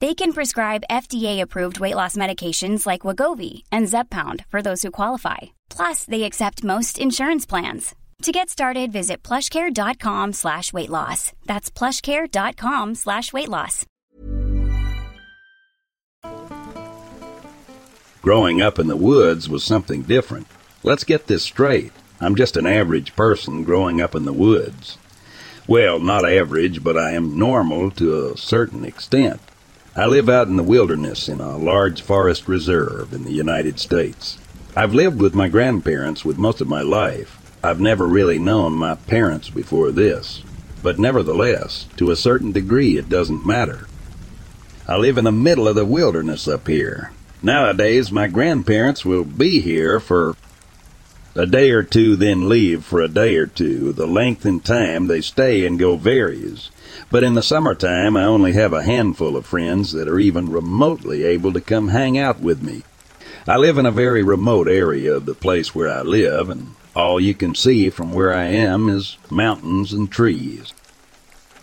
They can prescribe FDA-approved weight loss medications like Wegovy and Zepbound for those who qualify. Plus, they accept most insurance plans. To get started, visit plushcare.com slash weight loss. That's plushcare.com slash weight loss. Growing up in the woods was something different. Let's get this straight. I'm just an average person growing up in the woods. Well, not average, but I am normal to a certain extent. I live out in the wilderness in a large forest reserve in the United States. I've lived with my grandparents with most of my life. I've never really known my parents before this, but nevertheless, to a certain degree, it doesn't matter. I live in the middle of the wilderness up here. Nowadays, my grandparents will be here for a day or two, then leave for a day or two. The length and time they stay and go varies. But in the summertime, I only have a handful of friends that are even remotely able to come hang out with me. I live in a very remote area of the place where I live, and all you can see from where I am is mountains and trees.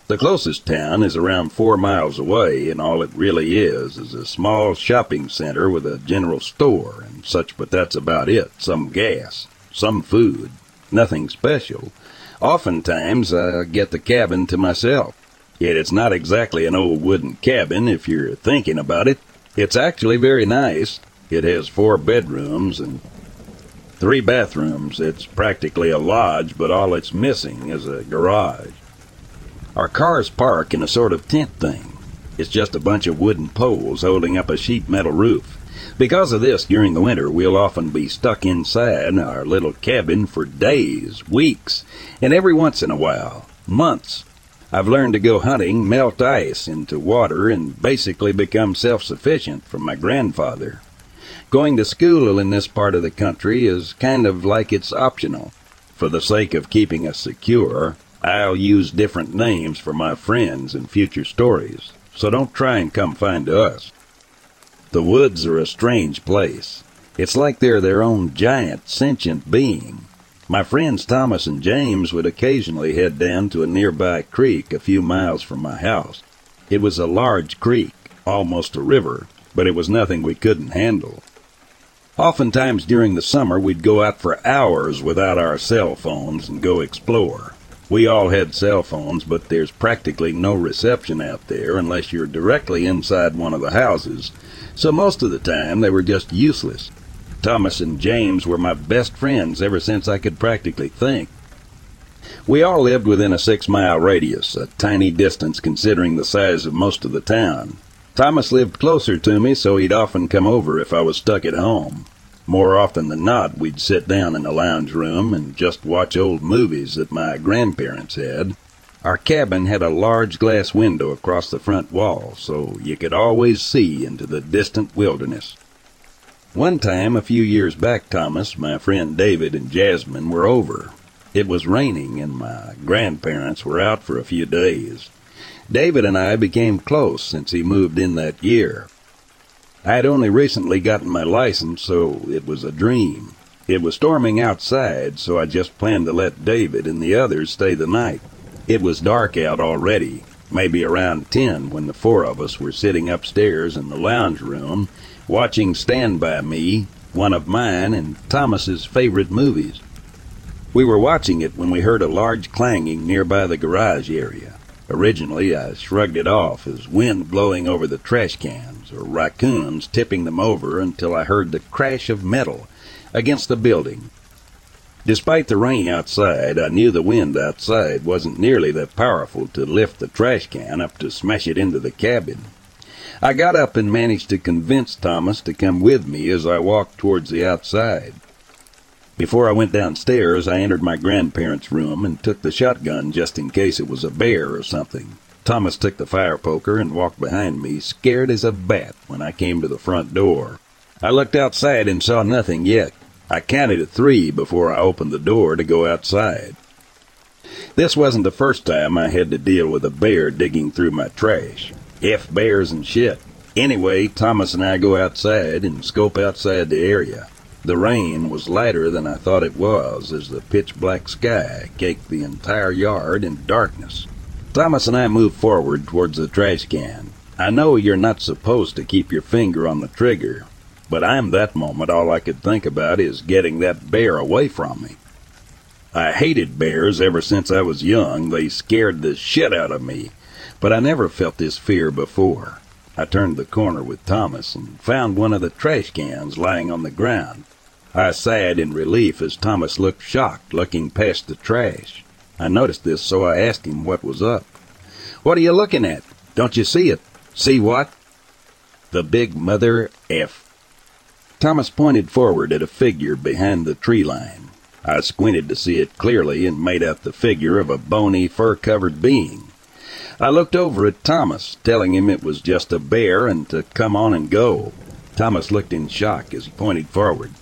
The closest town is around four miles away, and all it really is is a small shopping center with a general store and such, but that's about it. Some gas, some food, nothing special. Oftentimes I get the cabin to myself. Yet it's not exactly an old wooden cabin if you're thinking about it. It's actually very nice. It has four bedrooms and three bathrooms. It's practically a lodge, but all it's missing is a garage. Our cars park in a sort of tent thing. It's just a bunch of wooden poles holding up a sheet metal roof. Because of this, during the winter, we'll often be stuck inside our little cabin for days, weeks, and every once in a while, months. I've learned to go hunting, melt ice into water, and basically become self-sufficient from my grandfather. Going to school in this part of the country is kind of like it's optional. For the sake of keeping us secure, I'll use different names for my friends in future stories, so don't try and come find us. The woods are a strange place. It's like they're their own giant sentient being. My friends Thomas and James would occasionally head down to a nearby creek a few miles from my house. It was a large creek, almost a river, but it was nothing we couldn't handle. Oftentimes during the summer, we'd go out for hours without our cell phones and go explore. We all had cell phones, but there's practically no reception out there unless you're directly inside one of the houses, so most of the time they were just useless. Thomas and James were my best friends ever since I could practically think. We all lived within a six mile radius, a tiny distance considering the size of most of the town. Thomas lived closer to me, so he'd often come over if I was stuck at home. More often than not, we'd sit down in the lounge room and just watch old movies that my grandparents had. Our cabin had a large glass window across the front wall, so you could always see into the distant wilderness. One time, a few years back, Thomas, my friend David, and Jasmine were over. It was raining, and my grandparents were out for a few days. David and I became close since he moved in that year. I had only recently gotten my license, so it was a dream. It was storming outside, so I just planned to let David and the others stay the night. It was dark out already, maybe around ten, when the four of us were sitting upstairs in the lounge room, watching Stand By Me, one of mine and Thomas's favorite movies. We were watching it when we heard a large clanging nearby the garage area. Originally, I shrugged it off as wind blowing over the trash cans or raccoons tipping them over until I heard the crash of metal against the building. Despite the rain outside, I knew the wind outside wasn't nearly that powerful to lift the trash can up to smash it into the cabin. I got up and managed to convince Thomas to come with me as I walked towards the outside. Before I went downstairs, I entered my grandparents' room and took the shotgun just in case it was a bear or something. Thomas took the fire poker and walked behind me, scared as a bat, when I came to the front door. I looked outside and saw nothing yet. I counted to three before I opened the door to go outside. This wasn't the first time I had to deal with a bear digging through my trash. F bears and shit. Anyway, Thomas and I go outside and scope outside the area. The rain was lighter than I thought it was as the pitch black sky caked the entire yard in darkness. Thomas and I move forward towards the trash can. I know you're not supposed to keep your finger on the trigger, but I'm that moment all I could think about is getting that bear away from me. I hated bears ever since I was young. They scared the shit out of me, but I never felt this fear before. I turned the corner with Thomas and found one of the trash cans lying on the ground. I sighed in relief as Thomas looked shocked, looking past the trash. I noticed this, so I asked him what was up. What are you looking at? Don't you see it? See what? The big mother F. Thomas pointed forward at a figure behind the tree line. I squinted to see it clearly and made out the figure of a bony, fur-covered being. I looked over at Thomas, telling him it was just a bear and to come on and go. Thomas looked in shock as he pointed forward.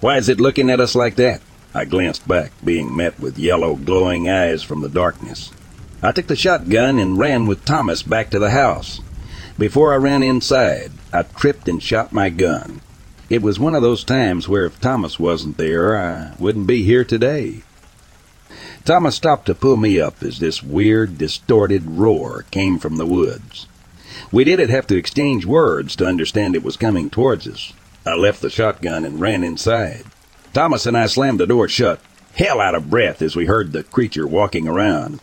Why is it looking at us like that? I glanced back, being met with yellow, glowing eyes from the darkness. I took the shotgun and ran with Thomas back to the house. Before I ran inside, I tripped and shot my gun. It was one of those times where if Thomas wasn't there, I wouldn't be here today. Thomas stopped to pull me up as this weird, distorted roar came from the woods. We didn't have to exchange words to understand it was coming towards us. I left the shotgun and ran inside. Thomas and I slammed the door shut, hell out of breath as we heard the creature walking around.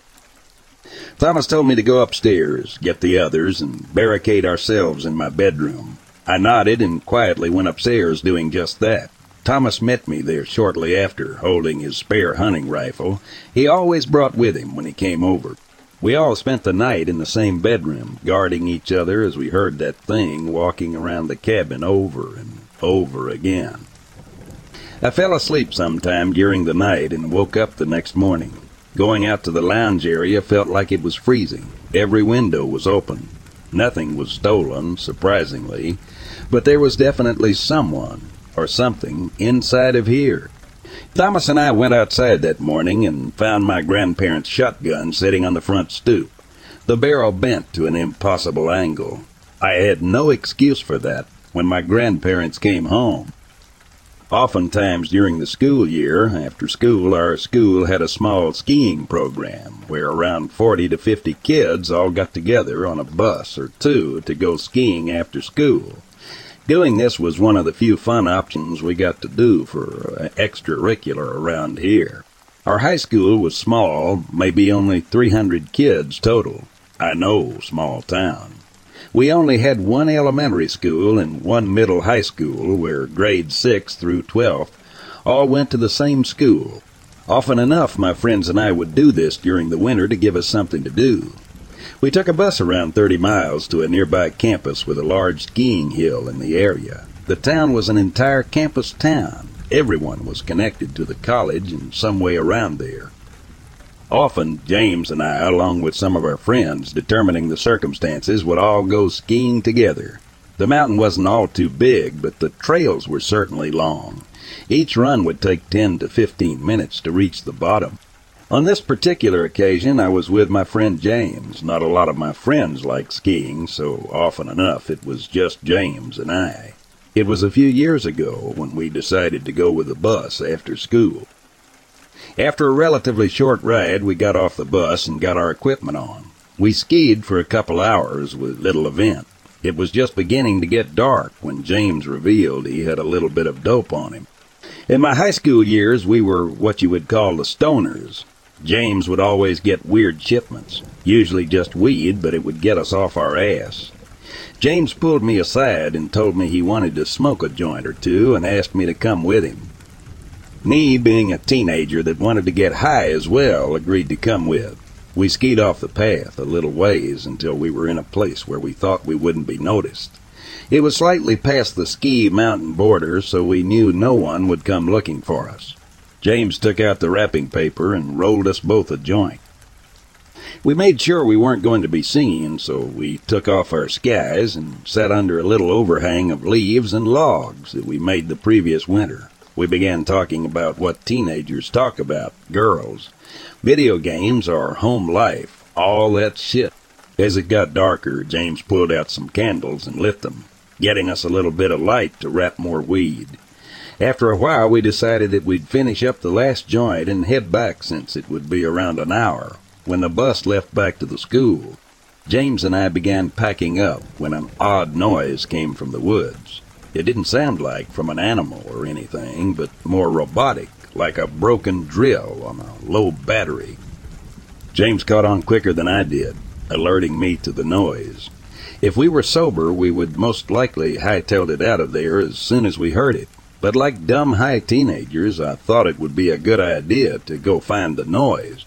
Thomas told me to go upstairs, get the others, and barricade ourselves in my bedroom. I nodded and quietly went upstairs doing just that. Thomas met me there shortly after, holding his spare hunting rifle he always brought with him when he came over. We all spent the night in the same bedroom, guarding each other as we heard that thing walking around the cabin over and over again. I fell asleep sometime during the night and woke up the next morning. Going out to the lounge area felt like it was freezing. Every window was open. Nothing was stolen, surprisingly, but there was definitely someone or something inside of here. Thomas and I went outside that morning and found my grandparents' shotgun sitting on the front stoop, the barrel bent to an impossible angle. I had no excuse for that when my grandparents came home. Oftentimes during the school year, after school, our school had a small skiing program where around 40 to 50 kids all got together on a bus or two to go skiing after school. Doing this was one of the few fun options we got to do for uh, extracurricular around here. Our high school was small, maybe only 300 kids total. I know, small town. We only had one elementary school and one middle high school where grades 6 through 12 all went to the same school. Often enough, my friends and I would do this during the winter to give us something to do. We took a bus around 30 miles to a nearby campus with a large skiing hill in the area. The town was an entire campus town. Everyone was connected to the college in some way around there. Often, James and I, along with some of our friends, determining the circumstances, would all go skiing together. The mountain wasn't all too big, but the trails were certainly long. Each run would take 10 to 15 minutes to reach the bottom. On this particular occasion, I was with my friend James. Not a lot of my friends like skiing, so often enough it was just James and I. It was a few years ago when we decided to go with the bus after school. After a relatively short ride, we got off the bus and got our equipment on. We skied for a couple hours with little event. It was just beginning to get dark when James revealed he had a little bit of dope on him. In my high school years, we were what you would call the stoners. James would always get weird shipments, usually just weed, but it would get us off our ass. James pulled me aside and told me he wanted to smoke a joint or two and asked me to come with him. Me, being a teenager that wanted to get high as well, agreed to come with. We skied off the path a little ways until we were in a place where we thought we wouldn't be noticed. It was slightly past the ski mountain border, so we knew no one would come looking for us. James took out the wrapping paper and rolled us both a joint. We made sure we weren't going to be seen, so we took off our skies and sat under a little overhang of leaves and logs that we made the previous winter. We began talking about what teenagers talk about girls, video games, our home life, all that shit. As it got darker, James pulled out some candles and lit them, getting us a little bit of light to wrap more weed. After a while, we decided that we'd finish up the last joint and head back since it would be around an hour. When the bus left back to the school, James and I began packing up when an odd noise came from the woods. It didn't sound like from an animal or anything, but more robotic, like a broken drill on a low battery. James caught on quicker than I did, alerting me to the noise. If we were sober, we would most likely hightailed it out of there as soon as we heard it. But like dumb high teenagers, I thought it would be a good idea to go find the noise.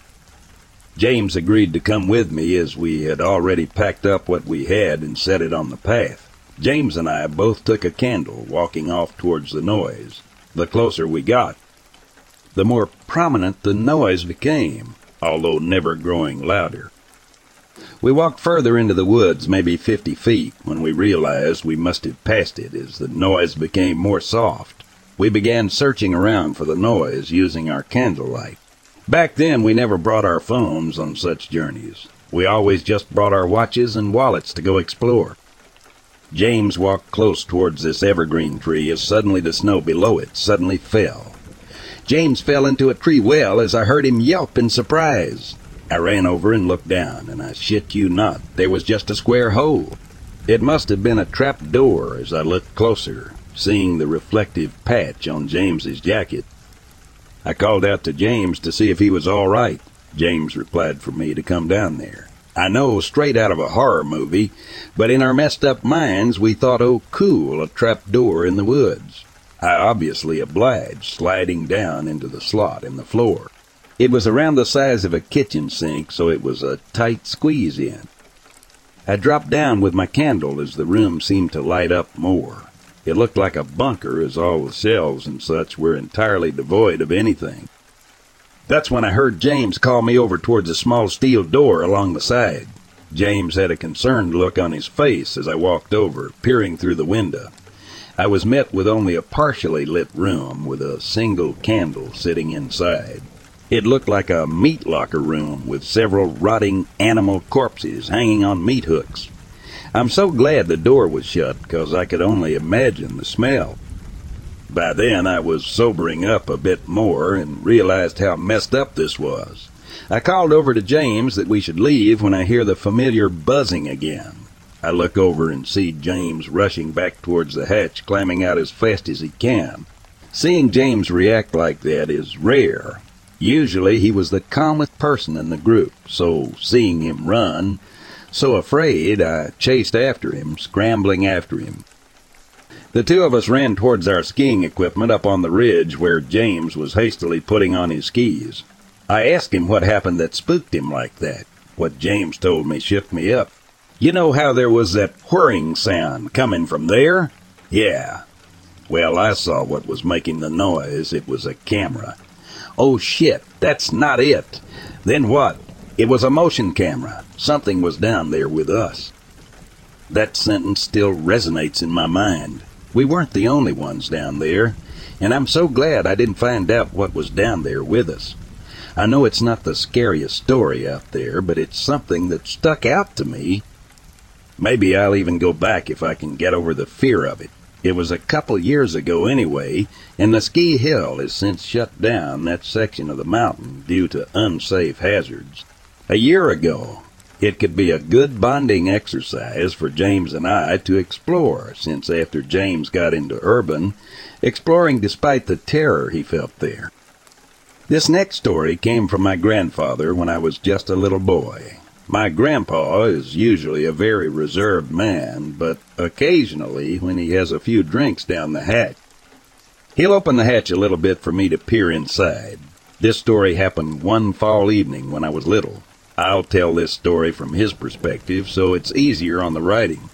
James agreed to come with me as we had already packed up what we had and set it on the path. James and I both took a candle, walking off towards the noise. The closer we got, the more prominent the noise became, although never growing louder. We walked further into the woods, maybe fifty feet, when we realized we must have passed it as the noise became more soft. We began searching around for the noise using our candlelight. Back then, we never brought our phones on such journeys. We always just brought our watches and wallets to go explore. James walked close towards this evergreen tree as suddenly the snow below it suddenly fell. James fell into a tree well as I heard him yelp in surprise. I ran over and looked down, and I shit you not, there was just a square hole. It must have been a trap door as I looked closer, seeing the reflective patch on James's jacket. I called out to James to see if he was all right. James replied for me to come down there. I know, straight out of a horror movie, but in our messed up minds we thought, oh cool, a trap door in the woods. I obviously obliged, sliding down into the slot in the floor. It was around the size of a kitchen sink, so it was a tight squeeze in. I dropped down with my candle as the room seemed to light up more. It looked like a bunker as all the shelves and such were entirely devoid of anything. That's when I heard James call me over towards a small steel door along the side. James had a concerned look on his face as I walked over, peering through the window. I was met with only a partially lit room with a single candle sitting inside. It looked like a meat locker room with several rotting animal corpses hanging on meat hooks. I'm so glad the door was shut because I could only imagine the smell. By then I was sobering up a bit more and realized how messed up this was. I called over to James that we should leave when I hear the familiar buzzing again. I look over and see James rushing back towards the hatch, climbing out as fast as he can. Seeing James react like that is rare. Usually he was the calmest person in the group, so seeing him run, so afraid, I chased after him, scrambling after him. The two of us ran towards our skiing equipment up on the ridge where James was hastily putting on his skis. I asked him what happened that spooked him like that. What James told me shook me up. You know how there was that whirring sound coming from there? Yeah. Well, I saw what was making the noise. It was a camera. Oh shit, that's not it. Then what? It was a motion camera. Something was down there with us. That sentence still resonates in my mind. We weren't the only ones down there, and I'm so glad I didn't find out what was down there with us. I know it's not the scariest story out there, but it's something that stuck out to me. Maybe I'll even go back if I can get over the fear of it. It was a couple years ago anyway, and the ski hill has since shut down that section of the mountain due to unsafe hazards. A year ago, it could be a good bonding exercise for James and I to explore, since after James got into urban, exploring despite the terror he felt there. This next story came from my grandfather when I was just a little boy. My grandpa is usually a very reserved man, but occasionally, when he has a few drinks down the hatch, he'll open the hatch a little bit for me to peer inside. This story happened one fall evening when I was little. I'll tell this story from his perspective, so it's easier on the writing.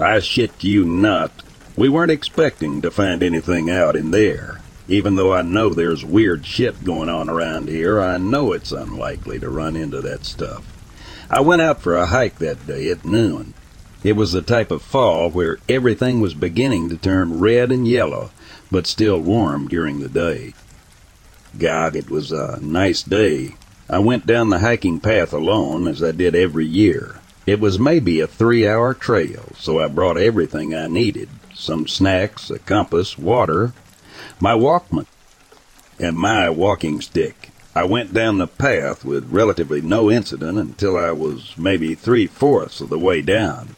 I shit you not. We weren't expecting to find anything out in there. Even though I know there's weird shit going on around here, I know it's unlikely to run into that stuff. I went out for a hike that day at noon. It was the type of fall where everything was beginning to turn red and yellow, but still warm during the day. God, it was a nice day, I went down the hiking path alone, as I did every year. It was maybe a three hour trail, so I brought everything I needed some snacks, a compass, water, my Walkman, and my walking stick. I went down the path with relatively no incident until I was maybe three fourths of the way down.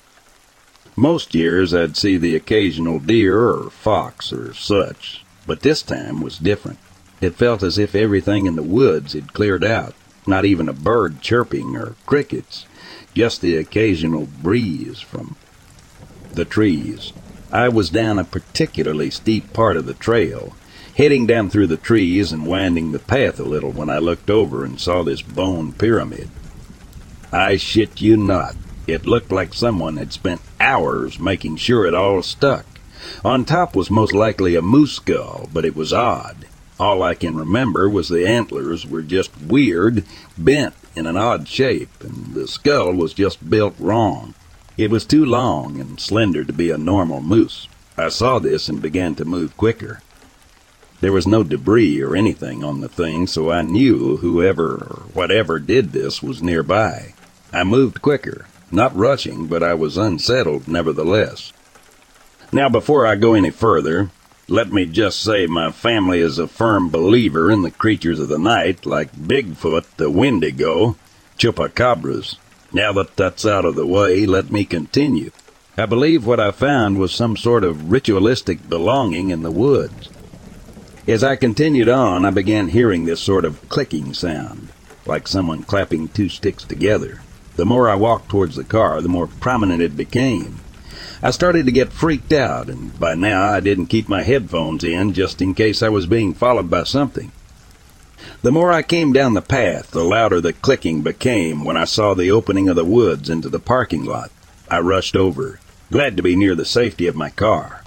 Most years I'd see the occasional deer or fox or such, but this time was different. It felt as if everything in the woods had cleared out. Not even a bird chirping or crickets, just the occasional breeze from the trees. I was down a particularly steep part of the trail, heading down through the trees and winding the path a little when I looked over and saw this bone pyramid. I shit you not, it looked like someone had spent hours making sure it all stuck. On top was most likely a moose skull, but it was odd. All I can remember was the antlers were just weird, bent in an odd shape, and the skull was just built wrong. It was too long and slender to be a normal moose. I saw this and began to move quicker. There was no debris or anything on the thing, so I knew whoever or whatever did this was nearby. I moved quicker, not rushing, but I was unsettled nevertheless. Now, before I go any further, let me just say my family is a firm believer in the creatures of the night, like Bigfoot, the Wendigo, Chupacabras. Now that that's out of the way, let me continue. I believe what I found was some sort of ritualistic belonging in the woods. As I continued on, I began hearing this sort of clicking sound, like someone clapping two sticks together. The more I walked towards the car, the more prominent it became. I started to get freaked out, and by now I didn't keep my headphones in just in case I was being followed by something. The more I came down the path, the louder the clicking became when I saw the opening of the woods into the parking lot. I rushed over, glad to be near the safety of my car.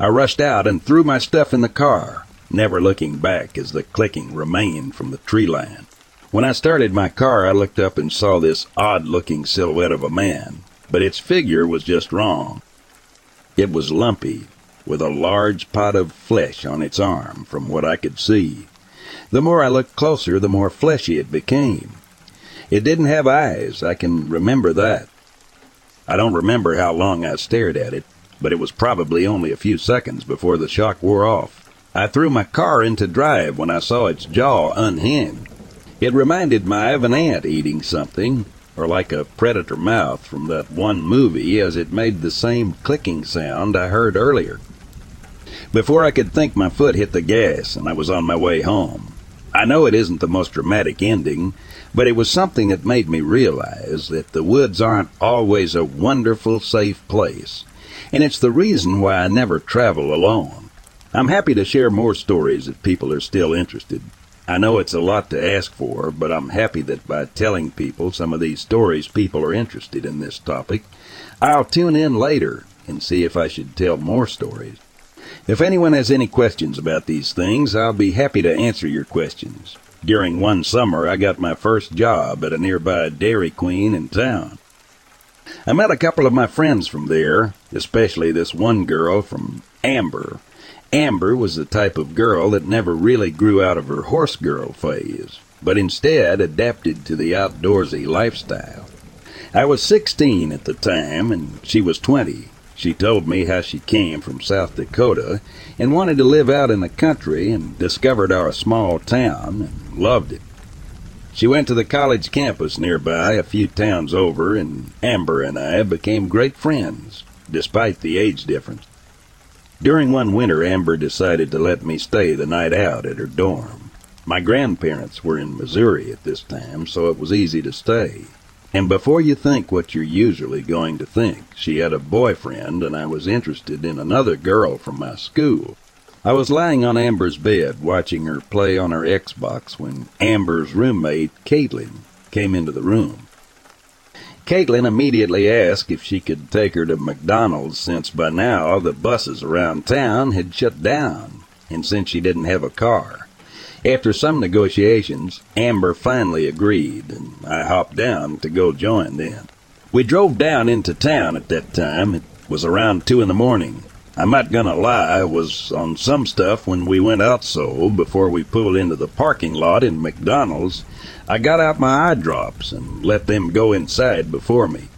I rushed out and threw my stuff in the car, never looking back as the clicking remained from the tree line. When I started my car, I looked up and saw this odd looking silhouette of a man, but its figure was just wrong. It was lumpy, with a large pot of flesh on its arm, from what I could see. The more I looked closer, the more fleshy it became. It didn't have eyes, I can remember that. I don't remember how long I stared at it, but it was probably only a few seconds before the shock wore off. I threw my car into drive when I saw its jaw unhinged. It reminded me of an ant eating something, or like a predator mouth from that one movie as it made the same clicking sound I heard earlier. Before I could think, my foot hit the gas and I was on my way home. I know it isn't the most dramatic ending, but it was something that made me realize that the woods aren't always a wonderful, safe place. And it's the reason why I never travel alone. I'm happy to share more stories if people are still interested. I know it's a lot to ask for, but I'm happy that by telling people some of these stories, people are interested in this topic. I'll tune in later and see if I should tell more stories. If anyone has any questions about these things, I'll be happy to answer your questions. During one summer, I got my first job at a nearby Dairy Queen in town. I met a couple of my friends from there, especially this one girl from Amber. Amber was the type of girl that never really grew out of her horse girl phase, but instead adapted to the outdoorsy lifestyle. I was 16 at the time, and she was 20. She told me how she came from South Dakota and wanted to live out in the country and discovered our small town and loved it. She went to the college campus nearby, a few towns over, and Amber and I became great friends, despite the age difference. During one winter, Amber decided to let me stay the night out at her dorm. My grandparents were in Missouri at this time, so it was easy to stay. And before you think what you're usually going to think, she had a boyfriend and I was interested in another girl from my school. I was lying on Amber's bed watching her play on her Xbox when Amber's roommate, Caitlin, came into the room. Caitlin immediately asked if she could take her to McDonald's since by now the buses around town had shut down and since she didn't have a car. After some negotiations, Amber finally agreed, and I hopped down to go join them. We drove down into town at that time. It was around two in the morning. I'm not gonna lie, I was on some stuff when we went out so before we pulled into the parking lot in McDonald's. I got out my eye drops and let them go inside before me.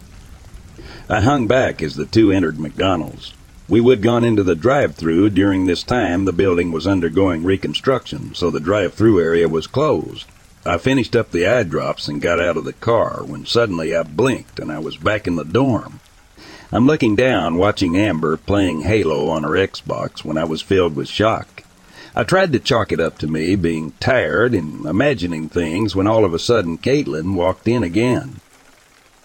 I hung back as the two entered McDonald's. We would gone into the drive-through during this time the building was undergoing reconstruction, so the drive-through area was closed. I finished up the eye drops and got out of the car when suddenly I blinked and I was back in the dorm. I'm looking down, watching Amber playing Halo on her Xbox when I was filled with shock. I tried to chalk it up to me being tired and imagining things when all of a sudden Caitlin walked in again.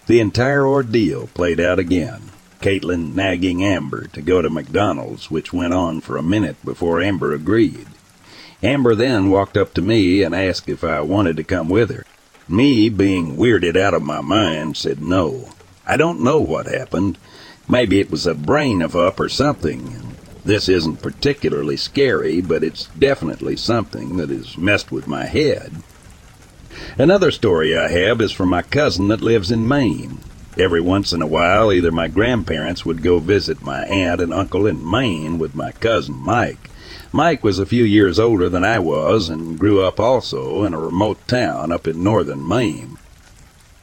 The entire ordeal played out again. Caitlin nagging Amber to go to McDonald's, which went on for a minute before Amber agreed. Amber then walked up to me and asked if I wanted to come with her. Me, being weirded out of my mind, said no. I don't know what happened. Maybe it was a brain of up or something. This isn't particularly scary, but it's definitely something that has messed with my head. Another story I have is from my cousin that lives in Maine. Every once in a while, either my grandparents would go visit my aunt and uncle in Maine with my cousin Mike. Mike was a few years older than I was and grew up also in a remote town up in northern Maine.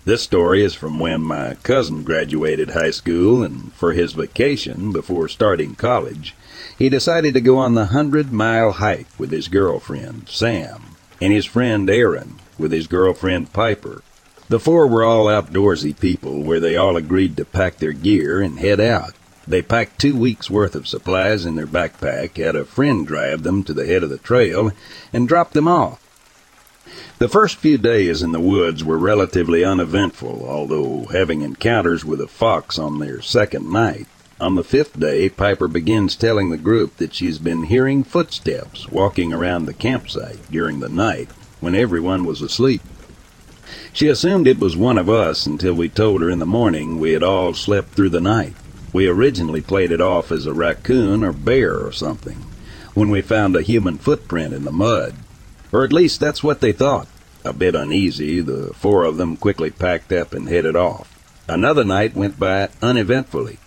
This story is from when my cousin graduated high school and for his vacation before starting college, he decided to go on the hundred mile hike with his girlfriend, Sam, and his friend Aaron with his girlfriend Piper. The four were all outdoorsy people where they all agreed to pack their gear and head out. They packed two weeks' worth of supplies in their backpack, had a friend drive them to the head of the trail, and dropped them off. The first few days in the woods were relatively uneventful, although having encounters with a fox on their second night. On the fifth day, Piper begins telling the group that she's been hearing footsteps walking around the campsite during the night when everyone was asleep. She assumed it was one of us until we told her in the morning we had all slept through the night. We originally played it off as a raccoon or bear or something when we found a human footprint in the mud. Or at least that's what they thought. A bit uneasy, the four of them quickly packed up and headed off. Another night went by uneventfully.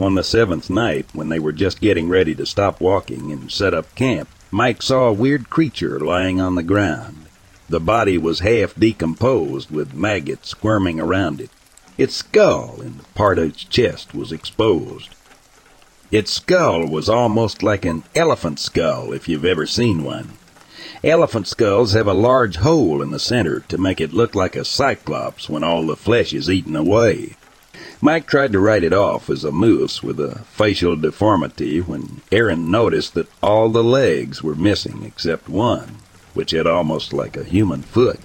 On the seventh night, when they were just getting ready to stop walking and set up camp, Mike saw a weird creature lying on the ground. The body was half decomposed, with maggots squirming around it. Its skull and part of its chest was exposed. Its skull was almost like an elephant skull, if you've ever seen one. Elephant skulls have a large hole in the center to make it look like a cyclops when all the flesh is eaten away. Mike tried to write it off as a moose with a facial deformity when Aaron noticed that all the legs were missing except one, which had almost like a human foot.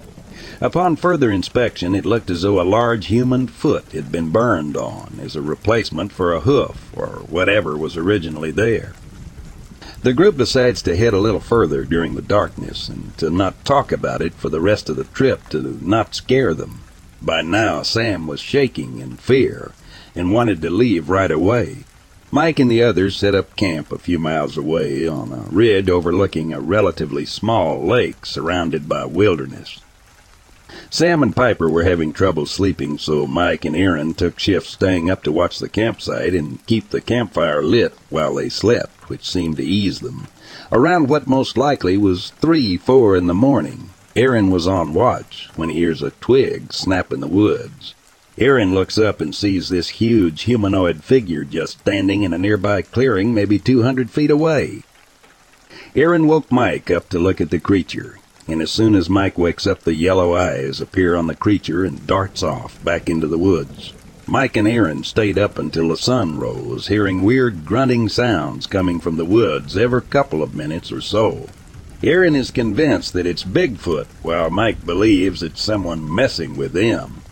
Upon further inspection, it looked as though a large human foot had been burned on as a replacement for a hoof or whatever was originally there. The group decides to head a little further during the darkness and to not talk about it for the rest of the trip to not scare them. By now, Sam was shaking in fear and wanted to leave right away. Mike and the others set up camp a few miles away on a ridge overlooking a relatively small lake surrounded by wilderness. Sam and Piper were having trouble sleeping, so Mike and Aaron took shifts staying up to watch the campsite and keep the campfire lit while they slept, which seemed to ease them. Around what most likely was three, four in the morning, Aaron was on watch when he hears a twig snap in the woods. Aaron looks up and sees this huge humanoid figure just standing in a nearby clearing maybe 200 feet away. Aaron woke Mike up to look at the creature and as soon as Mike wakes up, the yellow eyes appear on the creature and darts off back into the woods. Mike and Aaron stayed up until the sun rose, hearing weird grunting sounds coming from the woods every couple of minutes or so. Aaron is convinced that it's Bigfoot, while Mike believes it's someone messing with them.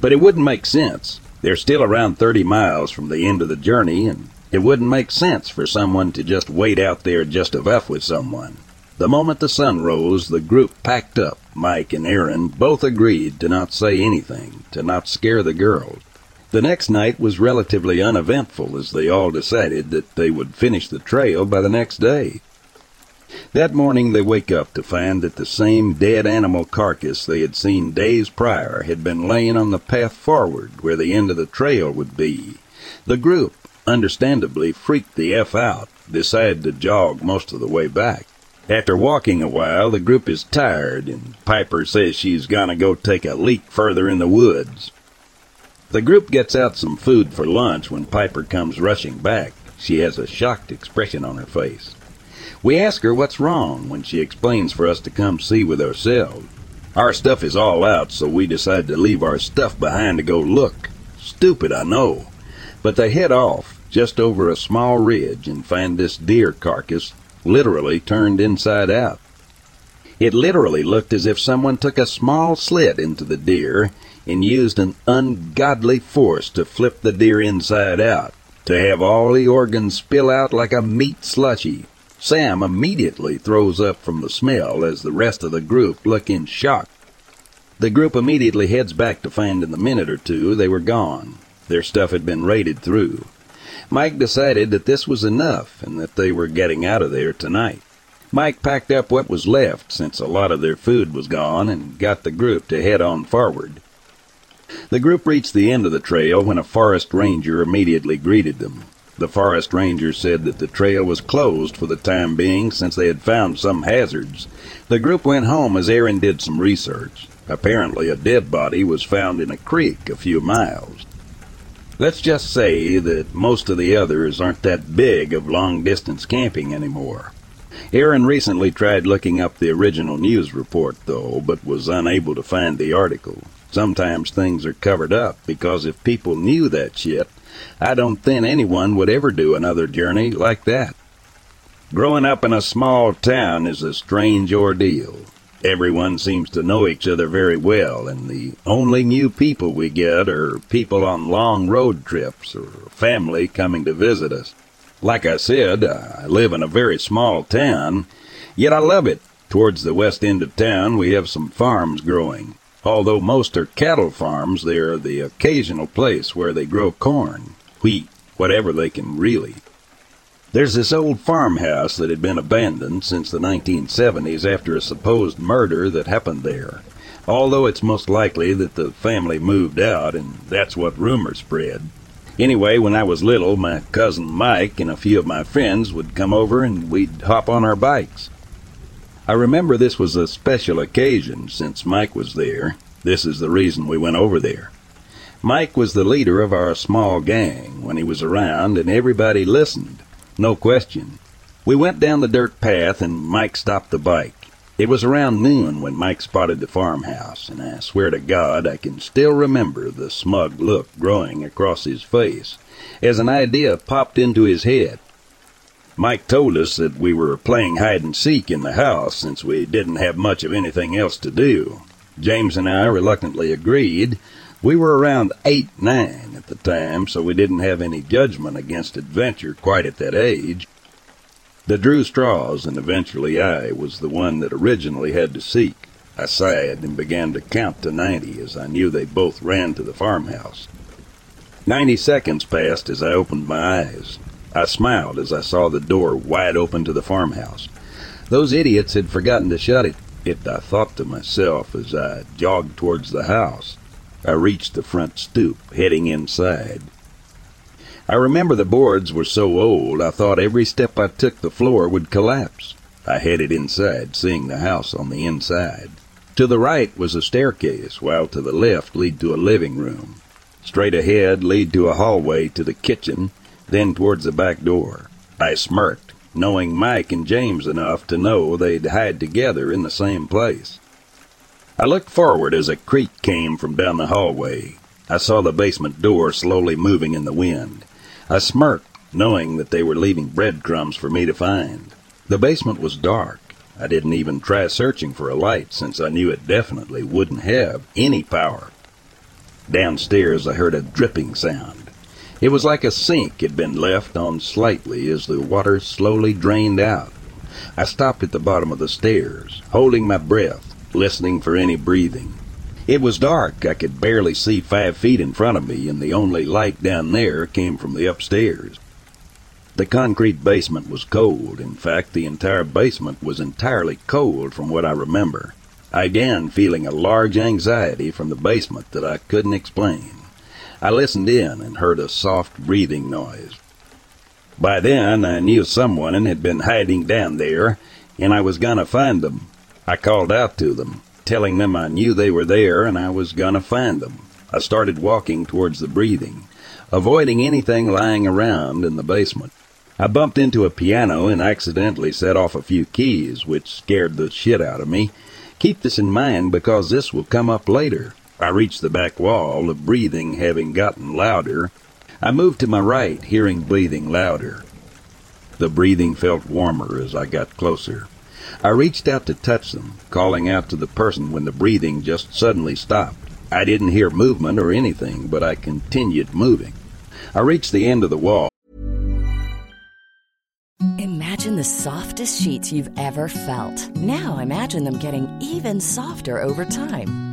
But it wouldn't make sense. They're still around 30 miles from the end of the journey, and it wouldn't make sense for someone to just wait out there just to F with someone. The moment the sun rose, the group packed up. Mike and Aaron both agreed to not say anything, to not scare the girls. The next night was relatively uneventful as they all decided that they would finish the trail by the next day. That morning they wake up to find that the same dead animal carcass they had seen days prior had been laying on the path forward where the end of the trail would be. The group, understandably freaked the F out, decided to jog most of the way back. After walking a while, the group is tired, and Piper says she's gonna go take a leak further in the woods. The group gets out some food for lunch when Piper comes rushing back. She has a shocked expression on her face. We ask her what's wrong when she explains for us to come see with ourselves. Our stuff is all out, so we decide to leave our stuff behind to go look. Stupid, I know. But they head off just over a small ridge and find this deer carcass literally turned inside out. It literally looked as if someone took a small slit into the deer and used an ungodly force to flip the deer inside out, to have all the organs spill out like a meat slushy. Sam immediately throws up from the smell as the rest of the group look in shock. The group immediately heads back to find in a minute or two they were gone. Their stuff had been raided through. Mike decided that this was enough and that they were getting out of there tonight. Mike packed up what was left since a lot of their food was gone and got the group to head on forward. The group reached the end of the trail when a forest ranger immediately greeted them. The forest ranger said that the trail was closed for the time being since they had found some hazards. The group went home as Aaron did some research. Apparently, a dead body was found in a creek a few miles. Let's just say that most of the others aren't that big of long distance camping anymore. Aaron recently tried looking up the original news report, though, but was unable to find the article. Sometimes things are covered up because if people knew that shit, I don't think anyone would ever do another journey like that. Growing up in a small town is a strange ordeal. Everyone seems to know each other very well, and the only new people we get are people on long road trips or family coming to visit us. Like I said, I live in a very small town, yet I love it. Towards the west end of town, we have some farms growing. Although most are cattle farms, they are the occasional place where they grow corn, wheat, whatever they can really. There's this old farmhouse that had been abandoned since the 1970s after a supposed murder that happened there. Although it's most likely that the family moved out, and that's what rumor spread. Anyway, when I was little, my cousin Mike and a few of my friends would come over and we'd hop on our bikes. I remember this was a special occasion since Mike was there. This is the reason we went over there. Mike was the leader of our small gang when he was around, and everybody listened. No question. We went down the dirt path and Mike stopped the bike. It was around noon when Mike spotted the farmhouse, and I swear to God I can still remember the smug look growing across his face as an idea popped into his head. Mike told us that we were playing hide and seek in the house since we didn't have much of anything else to do. James and I reluctantly agreed. We were around eight, nine at the time, so we didn't have any judgment against adventure quite at that age. The drew straws, and eventually I was the one that originally had to seek. I sighed and began to count to ninety as I knew they both ran to the farmhouse. Ninety seconds passed as I opened my eyes. I smiled as I saw the door wide open to the farmhouse. Those idiots had forgotten to shut it, it I thought to myself as I jogged towards the house. I reached the front stoop, heading inside. I remember the boards were so old I thought every step I took the floor would collapse. I headed inside, seeing the house on the inside. To the right was a staircase, while to the left lead to a living room. Straight ahead lead to a hallway to the kitchen, then towards the back door. I smirked, knowing Mike and James enough to know they'd hide together in the same place. I looked forward as a creak came from down the hallway. I saw the basement door slowly moving in the wind. I smirked, knowing that they were leaving breadcrumbs for me to find. The basement was dark. I didn't even try searching for a light since I knew it definitely wouldn't have any power. Downstairs I heard a dripping sound. It was like a sink had been left on slightly as the water slowly drained out. I stopped at the bottom of the stairs, holding my breath, listening for any breathing. It was dark. I could barely see five feet in front of me, and the only light down there came from the upstairs. The concrete basement was cold. In fact, the entire basement was entirely cold from what I remember. I began feeling a large anxiety from the basement that I couldn't explain. I listened in and heard a soft breathing noise. By then, I knew someone had been hiding down there, and I was to find them. I called out to them telling them I knew they were there and I was to find them. I started walking towards the breathing, avoiding anything lying around in the basement. I bumped into a piano and accidentally set off a few keys, which scared the shit out of me. Keep this in mind because this will come up later. I reached the back wall, the breathing having gotten louder. I moved to my right, hearing breathing louder. The breathing felt warmer as I got closer. I reached out to touch them, calling out to the person when the breathing just suddenly stopped. I didn't hear movement or anything, but I continued moving. I reached the end of the wall. Imagine the softest sheets you've ever felt. Now imagine them getting even softer over time.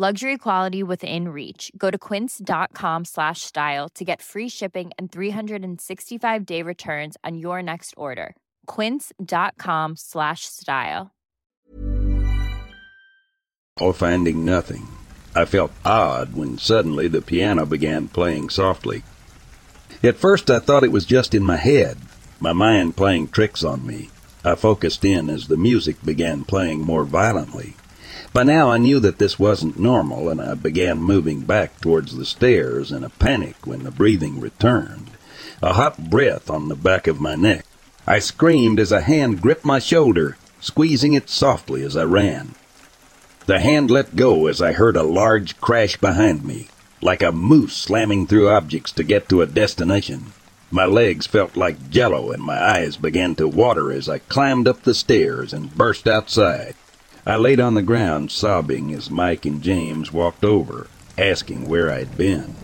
Luxury quality within reach. Go to quince.com slash style to get free shipping and 365 day returns on your next order. Quince.com slash style. Or finding nothing. I felt odd when suddenly the piano began playing softly. At first I thought it was just in my head, my mind playing tricks on me. I focused in as the music began playing more violently. By now I knew that this wasn't normal, and I began moving back towards the stairs in a panic when the breathing returned. A hot breath on the back of my neck. I screamed as a hand gripped my shoulder, squeezing it softly as I ran. The hand let go as I heard a large crash behind me, like a moose slamming through objects to get to a destination. My legs felt like jello and my eyes began to water as I climbed up the stairs and burst outside. I laid on the ground sobbing as Mike and James walked over, asking where I'd been.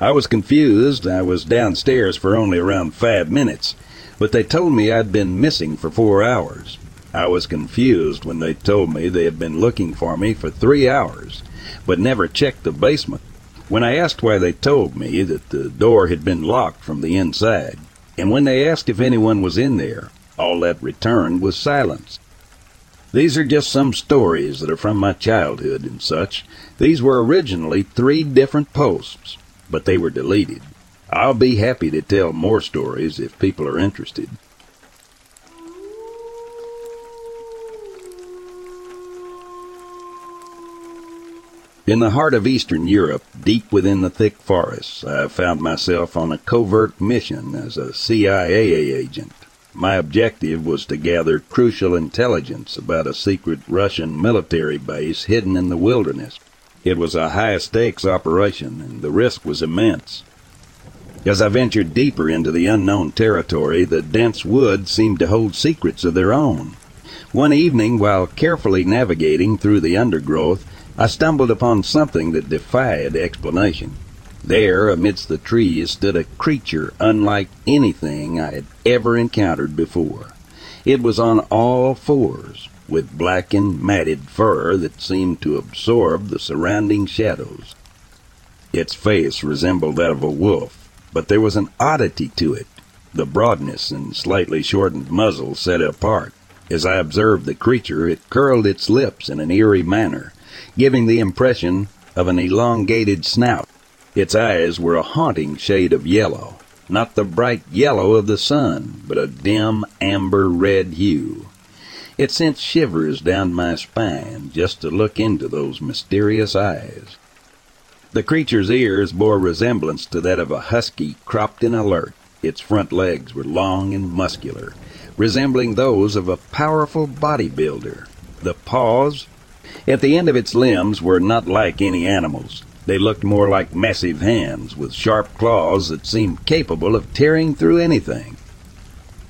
I was confused. I was downstairs for only around five minutes, but they told me I'd been missing for four hours. I was confused when they told me they had been looking for me for three hours, but never checked the basement. When I asked why they told me that the door had been locked from the inside, and when they asked if anyone was in there, all that returned was silence. These are just some stories that are from my childhood and such. These were originally three different posts, but they were deleted. I'll be happy to tell more stories if people are interested. In the heart of Eastern Europe, deep within the thick forests, I found myself on a covert mission as a CIA agent. My objective was to gather crucial intelligence about a secret Russian military base hidden in the wilderness. It was a high stakes operation, and the risk was immense. As I ventured deeper into the unknown territory, the dense woods seemed to hold secrets of their own. One evening, while carefully navigating through the undergrowth, I stumbled upon something that defied explanation. There, amidst the trees, stood a creature unlike anything I had ever encountered before. It was on all fours, with blackened, matted fur that seemed to absorb the surrounding shadows. Its face resembled that of a wolf, but there was an oddity to it. The broadness and slightly shortened muzzle set it apart. As I observed the creature, it curled its lips in an eerie manner, giving the impression of an elongated snout. Its eyes were a haunting shade of yellow, not the bright yellow of the sun, but a dim amber red hue. It sent shivers down my spine just to look into those mysterious eyes. The creature's ears bore resemblance to that of a husky cropped and alert. Its front legs were long and muscular, resembling those of a powerful bodybuilder. The paws at the end of its limbs were not like any animal's. They looked more like massive hands with sharp claws that seemed capable of tearing through anything.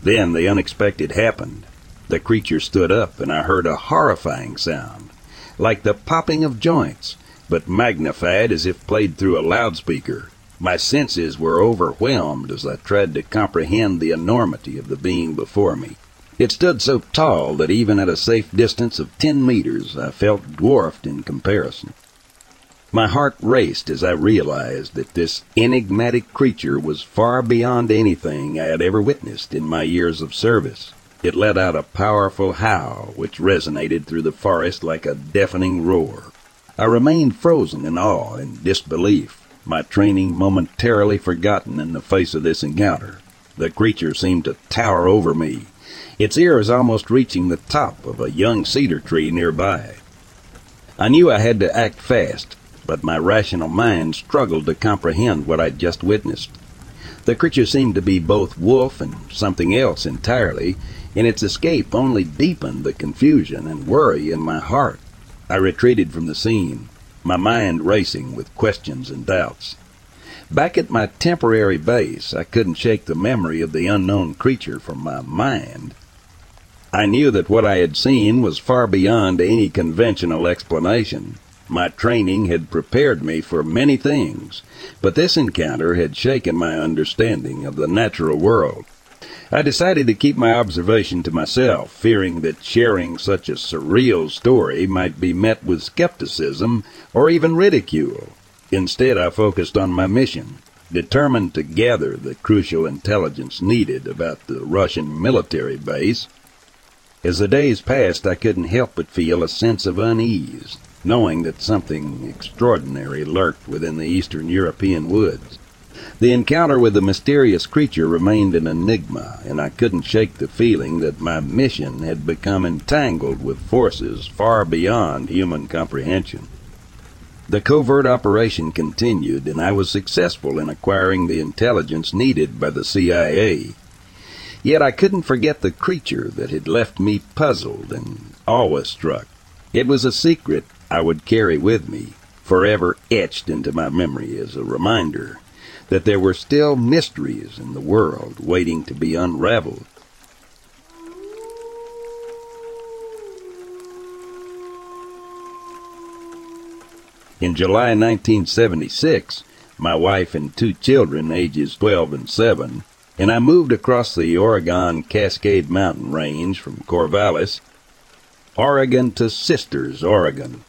Then the unexpected happened. The creature stood up and I heard a horrifying sound, like the popping of joints, but magnified as if played through a loudspeaker. My senses were overwhelmed as I tried to comprehend the enormity of the being before me. It stood so tall that even at a safe distance of ten meters I felt dwarfed in comparison. My heart raced as I realized that this enigmatic creature was far beyond anything I had ever witnessed in my years of service. It let out a powerful howl which resonated through the forest like a deafening roar. I remained frozen in awe and disbelief, my training momentarily forgotten in the face of this encounter. The creature seemed to tower over me, its ears almost reaching the top of a young cedar tree nearby. I knew I had to act fast, but my rational mind struggled to comprehend what I'd just witnessed. The creature seemed to be both wolf and something else entirely, and its escape only deepened the confusion and worry in my heart. I retreated from the scene, my mind racing with questions and doubts. Back at my temporary base, I couldn't shake the memory of the unknown creature from my mind. I knew that what I had seen was far beyond any conventional explanation, my training had prepared me for many things, but this encounter had shaken my understanding of the natural world. I decided to keep my observation to myself, fearing that sharing such a surreal story might be met with skepticism or even ridicule. Instead, I focused on my mission, determined to gather the crucial intelligence needed about the Russian military base. As the days passed, I couldn't help but feel a sense of unease knowing that something extraordinary lurked within the Eastern European woods. The encounter with the mysterious creature remained an enigma, and I couldn't shake the feeling that my mission had become entangled with forces far beyond human comprehension. The covert operation continued, and I was successful in acquiring the intelligence needed by the CIA. Yet I couldn't forget the creature that had left me puzzled and awe-struck. It was a secret I would carry with me, forever etched into my memory as a reminder that there were still mysteries in the world waiting to be unraveled. In July 1976, my wife and two children, ages 12 and 7, and I moved across the Oregon Cascade Mountain Range from Corvallis, Oregon to Sisters, Oregon.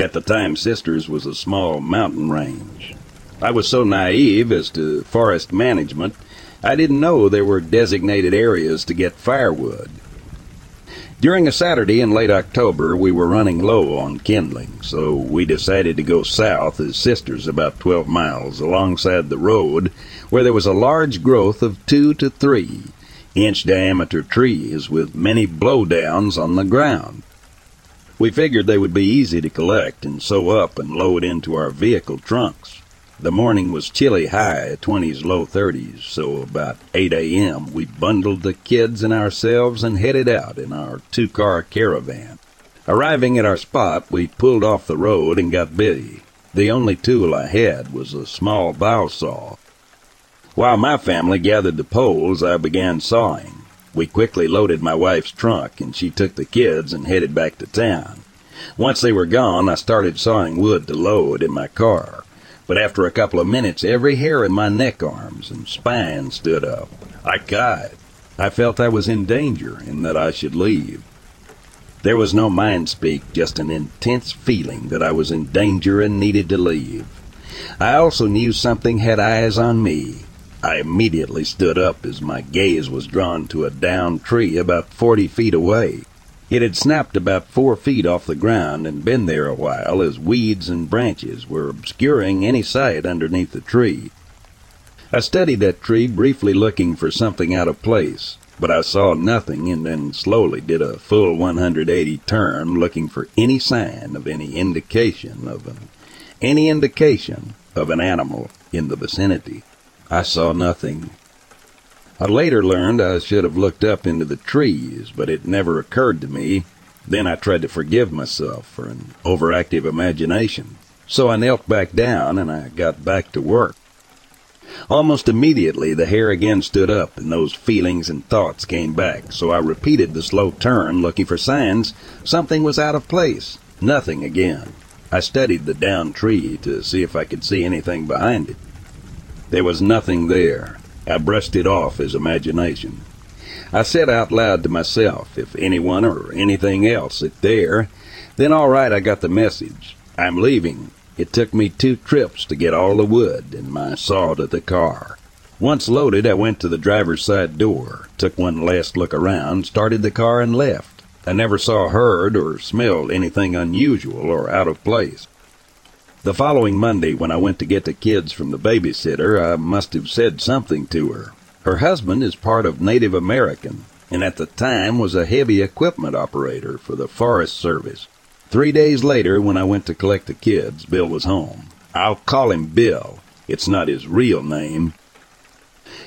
At the time, Sisters was a small mountain range. I was so naive as to forest management, I didn't know there were designated areas to get firewood. During a Saturday in late October, we were running low on kindling, so we decided to go south as sisters about 12 miles alongside the road where there was a large growth of two to three inch diameter trees with many blowdowns on the ground. We figured they would be easy to collect and sew up and load into our vehicle trunks. The morning was chilly high, 20s, low 30s, so about 8 a.m. we bundled the kids and ourselves and headed out in our two-car caravan. Arriving at our spot, we pulled off the road and got busy. The only tool I had was a small bow saw. While my family gathered the poles, I began sawing. We quickly loaded my wife's trunk, and she took the kids and headed back to town. Once they were gone, I started sawing wood to load in my car but after a couple of minutes, every hair in my neck arms and spine stood up. I cried. I felt I was in danger and that I should leave. There was no mind speak, just an intense feeling that I was in danger and needed to leave. I also knew something had eyes on me. I immediately stood up as my gaze was drawn to a downed tree about forty feet away. It had snapped about four feet off the ground and been there a while as weeds and branches were obscuring any sight underneath the tree. I studied that tree briefly looking for something out of place, but I saw nothing and then slowly did a full 180 turn looking for any sign of any indication of an any indication of an animal in the vicinity. I saw nothing I later learned I should have looked up into the trees, but it never occurred to me. Then I tried to forgive myself for an overactive imagination. So I knelt back down and I got back to work. Almost immediately the hair again stood up and those feelings and thoughts came back, so I repeated the slow turn looking for signs something was out of place. Nothing again. I studied the down tree to see if I could see anything behind it. There was nothing there. I brushed it off as imagination. I said out loud to myself, if anyone or anything else is there, then all right, I got the message. I'm leaving. It took me two trips to get all the wood and my saw to the car. Once loaded, I went to the driver's side door, took one last look around, started the car, and left. I never saw, heard, or smelled anything unusual or out of place. The following Monday, when I went to get the kids from the babysitter, I must have said something to her. Her husband is part of Native American, and at the time was a heavy equipment operator for the Forest Service. Three days later, when I went to collect the kids, Bill was home. I'll call him Bill. It's not his real name.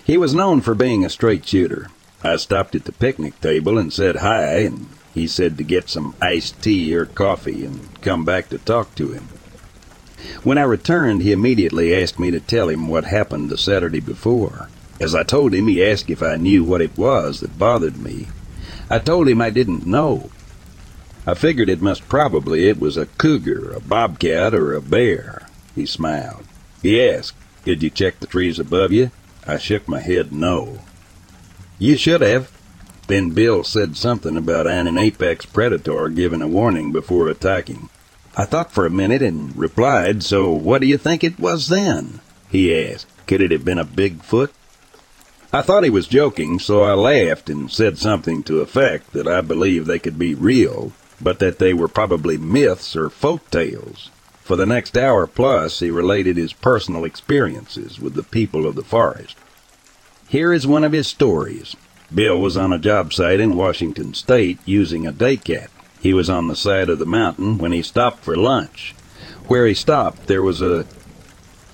He was known for being a straight shooter. I stopped at the picnic table and said hi, and he said to get some iced tea or coffee and come back to talk to him. When I returned, he immediately asked me to tell him what happened the Saturday before. As I told him, he asked if I knew what it was that bothered me. I told him I didn't know. I figured it must probably it was a cougar, a bobcat, or a bear. He smiled. He asked, Did you check the trees above you? I shook my head no. You should have. Then Bill said something about an apex predator giving a warning before attacking. I thought for a minute and replied, So what do you think it was then? He asked. Could it have been a Bigfoot? I thought he was joking, so I laughed and said something to effect that I believed they could be real, but that they were probably myths or folk tales. For the next hour plus, he related his personal experiences with the people of the forest. Here is one of his stories. Bill was on a job site in Washington State using a daycat. He was on the side of the mountain when he stopped for lunch. Where he stopped, there was a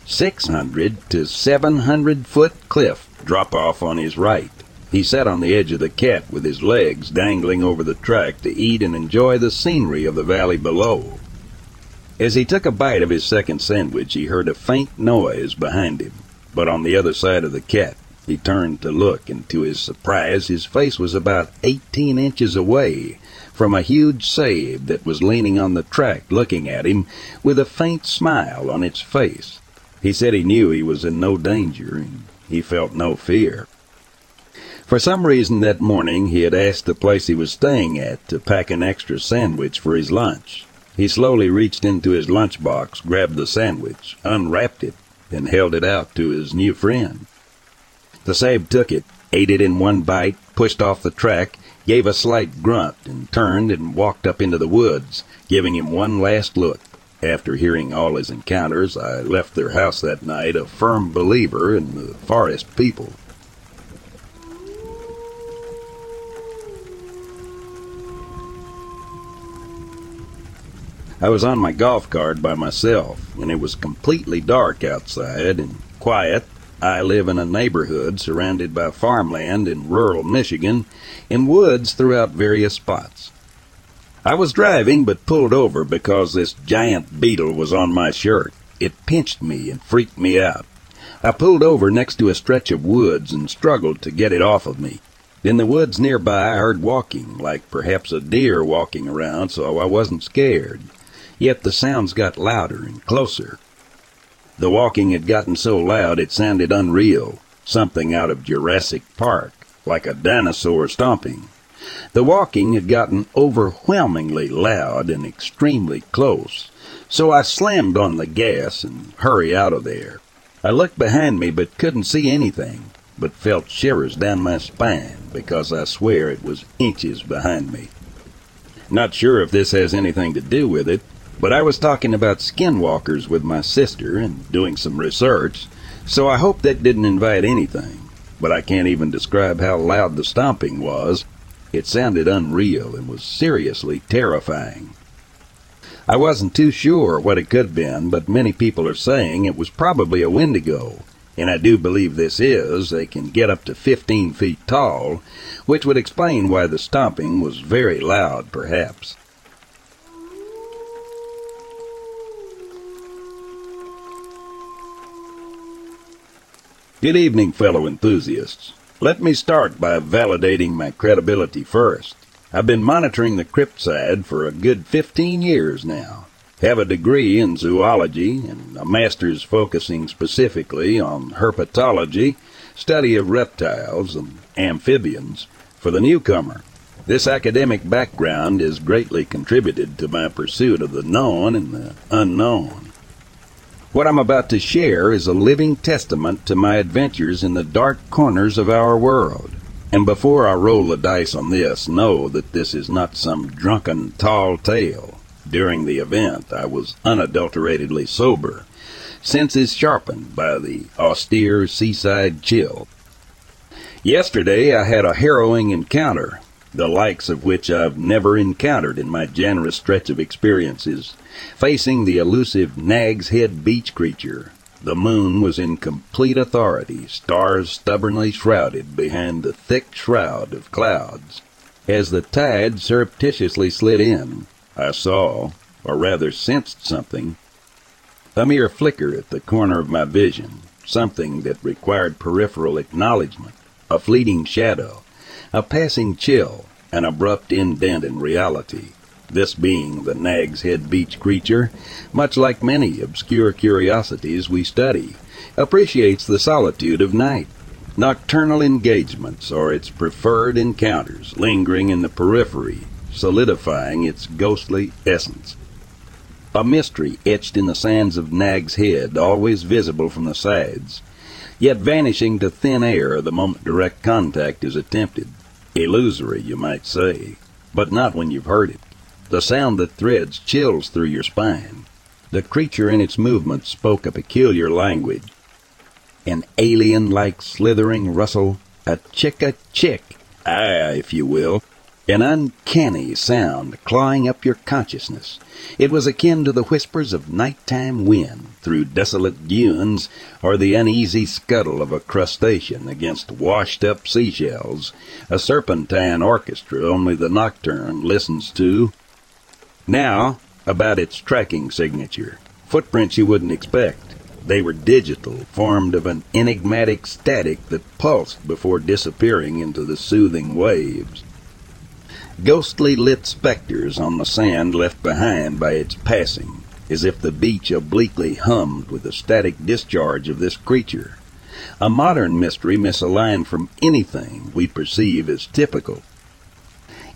600 to 700 foot cliff drop off on his right. He sat on the edge of the cat with his legs dangling over the track to eat and enjoy the scenery of the valley below. As he took a bite of his second sandwich, he heard a faint noise behind him, but on the other side of the cat. He turned to look, and to his surprise, his face was about 18 inches away from a huge Sabe that was leaning on the track looking at him with a faint smile on its face. He said he knew he was in no danger, and he felt no fear. For some reason that morning he had asked the place he was staying at to pack an extra sandwich for his lunch. He slowly reached into his lunchbox, grabbed the sandwich, unwrapped it, and held it out to his new friend. The Sabe took it, ate it in one bite, pushed off the track, gave a slight grunt, and turned and walked up into the woods, giving him one last look. After hearing all his encounters, I left their house that night a firm believer in the forest people. I was on my golf cart by myself, and it was completely dark outside and quiet. I live in a neighborhood surrounded by farmland in rural Michigan and woods throughout various spots. I was driving but pulled over because this giant beetle was on my shirt. It pinched me and freaked me out. I pulled over next to a stretch of woods and struggled to get it off of me. In the woods nearby I heard walking, like perhaps a deer walking around, so I wasn't scared. Yet the sounds got louder and closer. The walking had gotten so loud it sounded unreal, something out of Jurassic Park, like a dinosaur stomping. The walking had gotten overwhelmingly loud and extremely close, so I slammed on the gas and hurried out of there. I looked behind me but couldn't see anything, but felt shivers down my spine because I swear it was inches behind me. Not sure if this has anything to do with it, but I was talking about skinwalkers with my sister and doing some research, so I hope that didn't invite anything. But I can't even describe how loud the stomping was. It sounded unreal and was seriously terrifying. I wasn't too sure what it could have been, but many people are saying it was probably a wendigo, and I do believe this is. They can get up to 15 feet tall, which would explain why the stomping was very loud, perhaps. Good evening, fellow enthusiasts. Let me start by validating my credibility first. I've been monitoring the cryptid side for a good 15 years now. Have a degree in zoology and a master's focusing specifically on herpetology, study of reptiles and amphibians, for the newcomer. This academic background has greatly contributed to my pursuit of the known and the unknown. What I'm about to share is a living testament to my adventures in the dark corners of our world. And before I roll the dice on this, know that this is not some drunken tall tale. During the event, I was unadulteratedly sober, senses sharpened by the austere seaside chill. Yesterday, I had a harrowing encounter, the likes of which I've never encountered in my generous stretch of experiences facing the elusive Nag's Head beach creature. The moon was in complete authority, stars stubbornly shrouded behind the thick shroud of clouds. As the tide surreptitiously slid in, I saw, or rather sensed something, a mere flicker at the corner of my vision, something that required peripheral acknowledgement, a fleeting shadow, a passing chill, an abrupt indent in reality. This being the Nag's Head Beach creature, much like many obscure curiosities we study, appreciates the solitude of night. Nocturnal engagements are its preferred encounters, lingering in the periphery, solidifying its ghostly essence. A mystery etched in the sands of Nag's Head, always visible from the sides, yet vanishing to thin air the moment direct contact is attempted. Illusory, you might say, but not when you've heard it the sound that threads chills through your spine. The creature in its movements spoke a peculiar language. An alien-like slithering rustle, a chick-a-chick, ah, if you will, an uncanny sound clawing up your consciousness. It was akin to the whispers of nighttime wind through desolate dunes or the uneasy scuttle of a crustacean against washed up seashells, a serpentine orchestra only the nocturne listens to. Now, about its tracking signature. Footprints you wouldn't expect. They were digital, formed of an enigmatic static that pulsed before disappearing into the soothing waves ghostly lit specters on the sand left behind by its passing, as if the beach obliquely hummed with the static discharge of this creature. A modern mystery misaligned from anything we perceive as typical.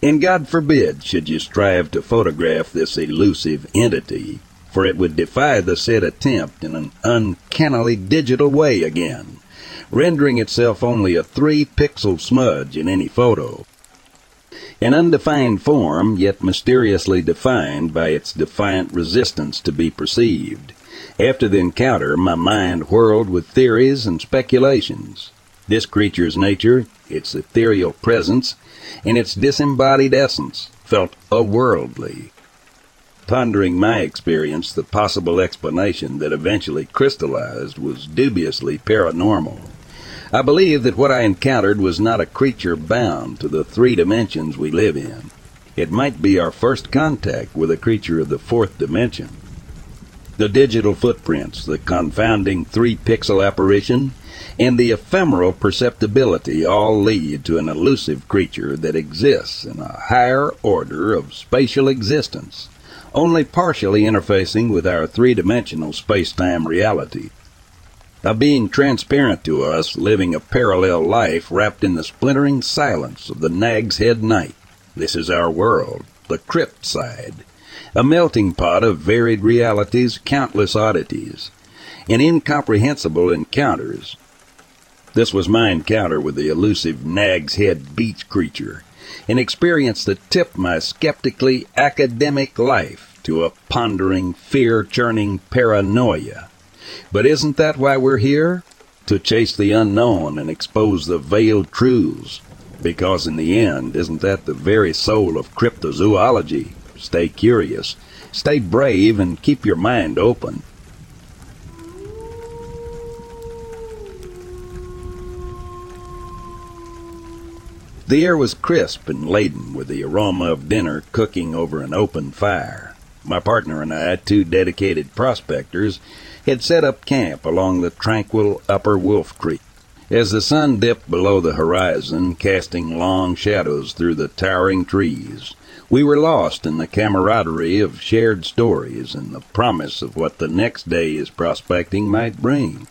And God forbid should you strive to photograph this elusive entity, for it would defy the said attempt in an uncannily digital way again, rendering itself only a three pixel smudge in any photo. An undefined form, yet mysteriously defined by its defiant resistance to be perceived. After the encounter, my mind whirled with theories and speculations. This creature's nature, its ethereal presence, and its disembodied essence felt otherworldly. Pondering my experience, the possible explanation that eventually crystallized was dubiously paranormal. I believe that what I encountered was not a creature bound to the three dimensions we live in. It might be our first contact with a creature of the fourth dimension. The digital footprints, the confounding three pixel apparition, and the ephemeral perceptibility all lead to an elusive creature that exists in a higher order of spatial existence, only partially interfacing with our three dimensional space time reality a being transparent to us, living a parallel life wrapped in the splintering silence of the Nag's Head night. This is our world, the cryptid side, a melting pot of varied realities, countless oddities, and incomprehensible encounters. This was my encounter with the elusive Nag's Head beach creature, an experience that tipped my skeptically academic life to a pondering, fear-churning paranoia. But isn't that why we're here? To chase the unknown and expose the veiled truths. Because in the end, isn't that the very soul of cryptozoology? Stay curious, stay brave, and keep your mind open. The air was crisp and laden with the aroma of dinner cooking over an open fire. My partner and I, two dedicated prospectors, had set up camp along the tranquil upper Wolf Creek. As the sun dipped below the horizon, casting long shadows through the towering trees, we were lost in the camaraderie of shared stories and the promise of what the next day's prospecting might bring.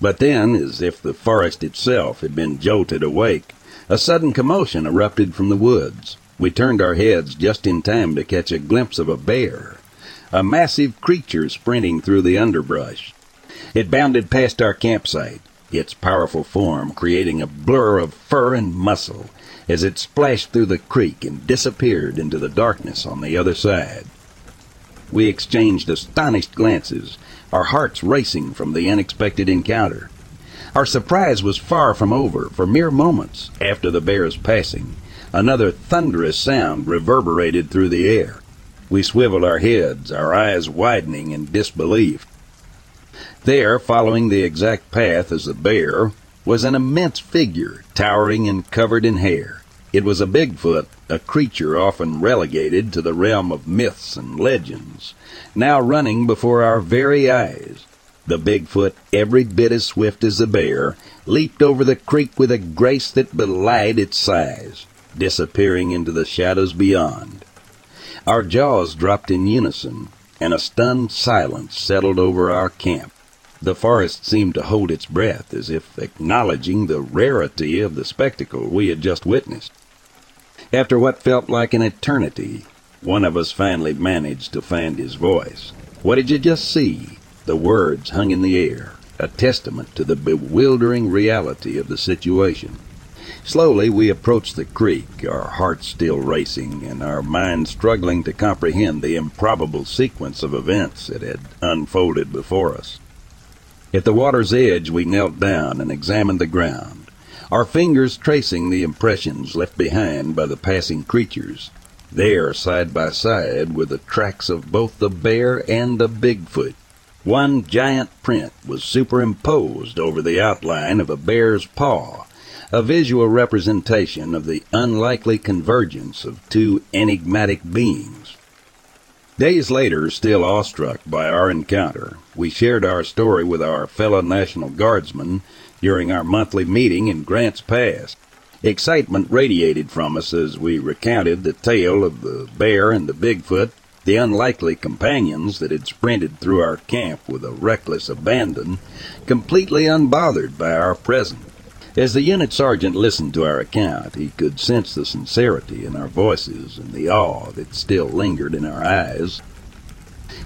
But then, as if the forest itself had been jolted awake, a sudden commotion erupted from the woods. We turned our heads just in time to catch a glimpse of a bear a massive creature sprinting through the underbrush. It bounded past our campsite, its powerful form creating a blur of fur and muscle as it splashed through the creek and disappeared into the darkness on the other side. We exchanged astonished glances, our hearts racing from the unexpected encounter. Our surprise was far from over, for mere moments after the bear's passing, another thunderous sound reverberated through the air. We swiveled our heads, our eyes widening in disbelief. There, following the exact path as the bear, was an immense figure, towering and covered in hair. It was a Bigfoot, a creature often relegated to the realm of myths and legends, now running before our very eyes. The Bigfoot, every bit as swift as the bear, leaped over the creek with a grace that belied its size, disappearing into the shadows beyond. Our jaws dropped in unison, and a stunned silence settled over our camp. The forest seemed to hold its breath as if acknowledging the rarity of the spectacle we had just witnessed. After what felt like an eternity, one of us finally managed to find his voice. What did you just see? The words hung in the air, a testament to the bewildering reality of the situation. Slowly we approached the creek, our hearts still racing and our minds struggling to comprehend the improbable sequence of events that had unfolded before us. At the water's edge we knelt down and examined the ground, our fingers tracing the impressions left behind by the passing creatures. There, side by side, were the tracks of both the bear and the Bigfoot. One giant print was superimposed over the outline of a bear's paw, a visual representation of the unlikely convergence of two enigmatic beings. Days later, still awestruck by our encounter, we shared our story with our fellow National Guardsmen during our monthly meeting in Grants Pass. Excitement radiated from us as we recounted the tale of the bear and the Bigfoot, the unlikely companions that had sprinted through our camp with a reckless abandon, completely unbothered by our presence. As the unit sergeant listened to our account, he could sense the sincerity in our voices and the awe that still lingered in our eyes.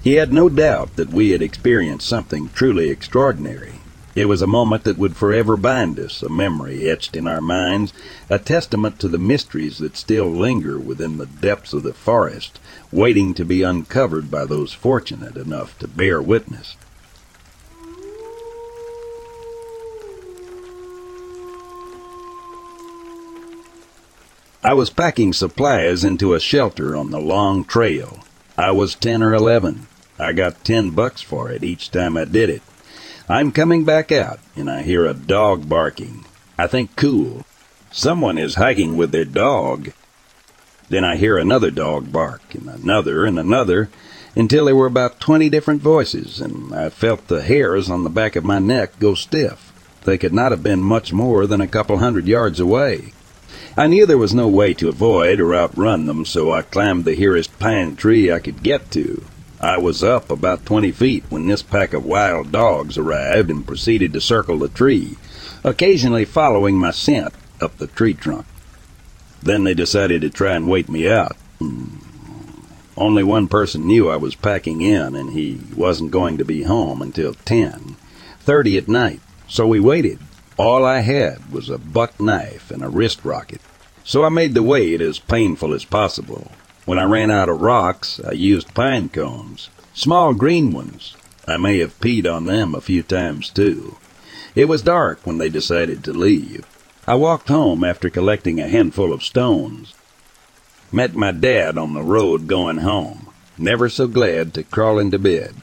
He had no doubt that we had experienced something truly extraordinary. It was a moment that would forever bind us, a memory etched in our minds, a testament to the mysteries that still linger within the depths of the forest, waiting to be uncovered by those fortunate enough to bear witness. I was packing supplies into a shelter on the long trail. I was ten or eleven. I got ten bucks for it each time I did it. I'm coming back out, and I hear a dog barking. I think cool. Someone is hiking with their dog. Then I hear another dog bark, and another, and another, until there were about twenty different voices, and I felt the hairs on the back of my neck go stiff. They could not have been much more than a couple hundred yards away. I knew there was no way to avoid or outrun them, so I climbed the nearest pine tree I could get to. I was up about twenty feet when this pack of wild dogs arrived and proceeded to circle the tree, occasionally following my scent up the tree trunk. Then they decided to try and wait me out. Hmm. Only one person knew I was packing in, and he wasn't going to be home until ten thirty at night. So we waited. All I had was a buck knife and a wrist rocket, so I made the wait as painful as possible. When I ran out of rocks, I used pine cones, small green ones. I may have peed on them a few times too. It was dark when they decided to leave. I walked home after collecting a handful of stones. Met my dad on the road going home, never so glad to crawl into bed.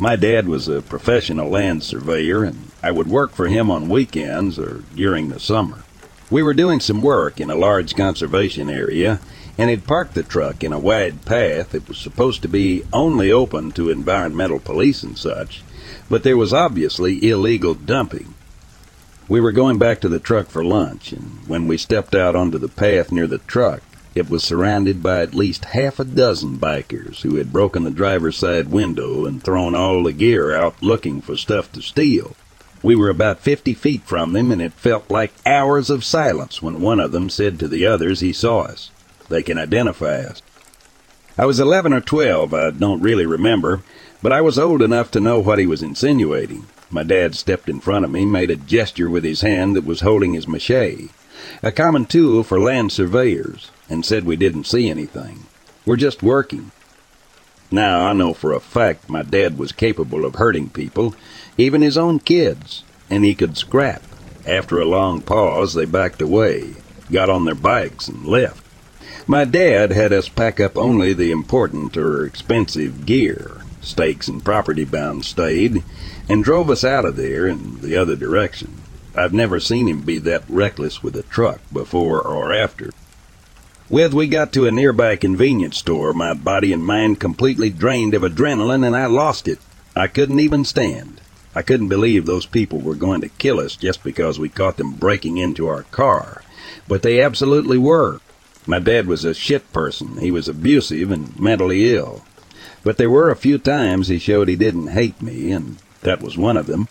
My dad was a professional land surveyor, and I would work for him on weekends or during the summer. We were doing some work in a large conservation area, and had parked the truck in a wide path that was supposed to be only open to environmental police and such, but there was obviously illegal dumping. We were going back to the truck for lunch, and when we stepped out onto the path near the truck, it was surrounded by at least half a dozen bikers who had broken the driver's side window and thrown all the gear out looking for stuff to steal. We were about fifty feet from them, and it felt like hours of silence when one of them said to the others he saw us. They can identify us. I was eleven or twelve, I don't really remember, but I was old enough to know what he was insinuating. My dad stepped in front of me, made a gesture with his hand that was holding his mache, a common tool for land surveyors and said we didn't see anything. We're just working. Now, I know for a fact my dad was capable of hurting people, even his own kids, and he could scrap. After a long pause, they backed away, got on their bikes, and left. My dad had us pack up only the important or expensive gear. Stakes and property bound stayed, and drove us out of there in the other direction. I've never seen him be that reckless with a truck before or after. With we got to a nearby convenience store, my body and mind completely drained of adrenaline, and I lost it. I couldn't even stand. I couldn't believe those people were going to kill us just because we caught them breaking into our car. But they absolutely were. My dad was a shit person. He was abusive and mentally ill. But there were a few times he showed he didn't hate me, and that was one of them.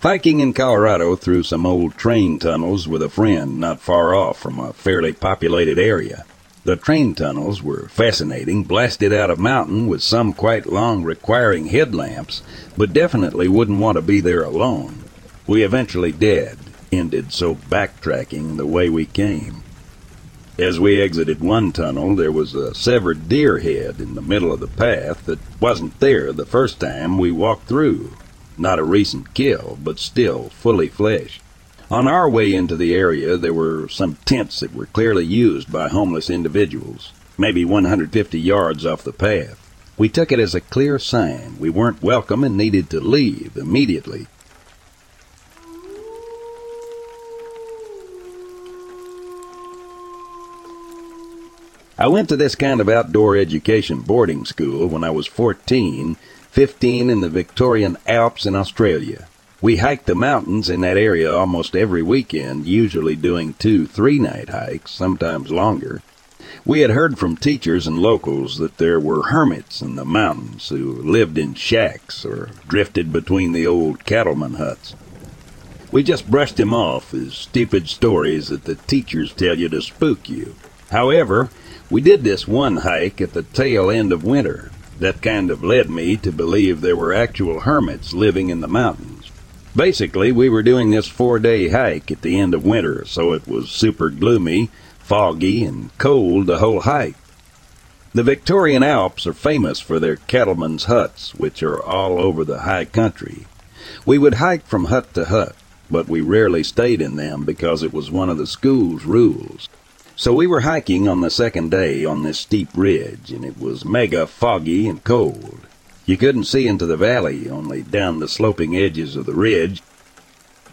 Hiking in Colorado through some old train tunnels with a friend not far off from a fairly populated area. The train tunnels were fascinating, blasted out of mountain with some quite long requiring headlamps, but definitely wouldn't want to be there alone. We eventually did, ended so backtracking the way we came. As we exited one tunnel, there was a severed deer head in the middle of the path that wasn't there the first time we walked through. Not a recent kill, but still fully fleshed. On our way into the area, there were some tents that were clearly used by homeless individuals, maybe 150 yards off the path. We took it as a clear sign we weren't welcome and needed to leave immediately. I went to this kind of outdoor education boarding school when I was 14, 15 in the Victorian Alps in Australia. We hiked the mountains in that area almost every weekend, usually doing two three night hikes, sometimes longer. We had heard from teachers and locals that there were hermits in the mountains who lived in shacks or drifted between the old cattleman huts. We just brushed them off as stupid stories that the teachers tell you to spook you. However, we did this one hike at the tail end of winter. That kind of led me to believe there were actual hermits living in the mountains. Basically, we were doing this four day hike at the end of winter, so it was super gloomy, foggy, and cold the whole hike. The Victorian Alps are famous for their cattlemen's huts, which are all over the high country. We would hike from hut to hut, but we rarely stayed in them because it was one of the school's rules. So we were hiking on the second day on this steep ridge, and it was mega foggy and cold. You couldn't see into the valley, only down the sloping edges of the ridge.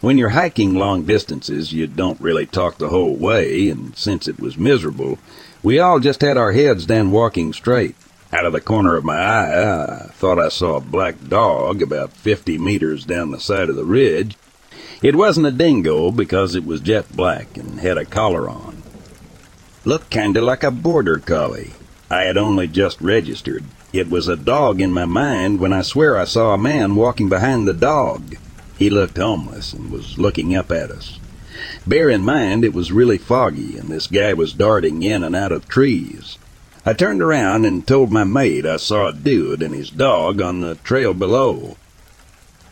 When you're hiking long distances, you don't really talk the whole way, and since it was miserable, we all just had our heads down walking straight. Out of the corner of my eye, I thought I saw a black dog about 50 meters down the side of the ridge. It wasn't a dingo because it was jet black and had a collar on. Looked kinda like a border collie. I had only just registered. It was a dog in my mind when I swear I saw a man walking behind the dog. He looked homeless and was looking up at us. Bear in mind it was really foggy and this guy was darting in and out of trees. I turned around and told my mate I saw a dude and his dog on the trail below.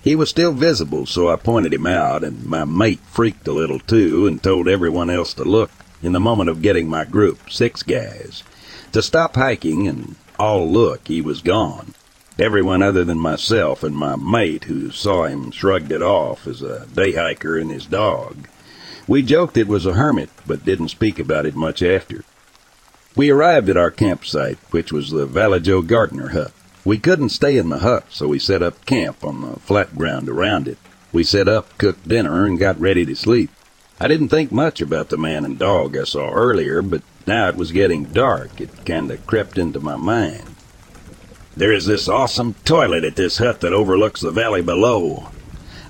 He was still visible, so I pointed him out, and my mate freaked a little too and told everyone else to look in the moment of getting my group, six guys, to stop hiking and all look, he was gone. Everyone other than myself and my mate, who saw him, shrugged it off as a day hiker and his dog. We joked it was a hermit, but didn't speak about it much after. We arrived at our campsite, which was the Vallejo Gantner hut. We couldn't stay in the hut, so we set up camp on the flat ground around it. We set up, cooked dinner, and got ready to sleep. I didn't think much about the man and dog I saw earlier, but now it was getting dark. It kinda crept into my mind. There is this awesome toilet at this hut that overlooks the valley below.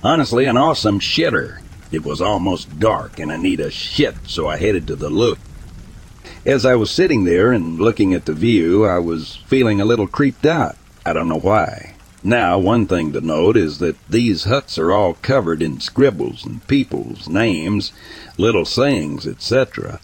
Honestly, an awesome shitter. It was almost dark and I need a shit, so I headed to the look. As I was sitting there and looking at the view, I was feeling a little creeped out. I don't know why. Now, one thing to note is that these huts are all covered in scribbles and people's names, little sayings, etc.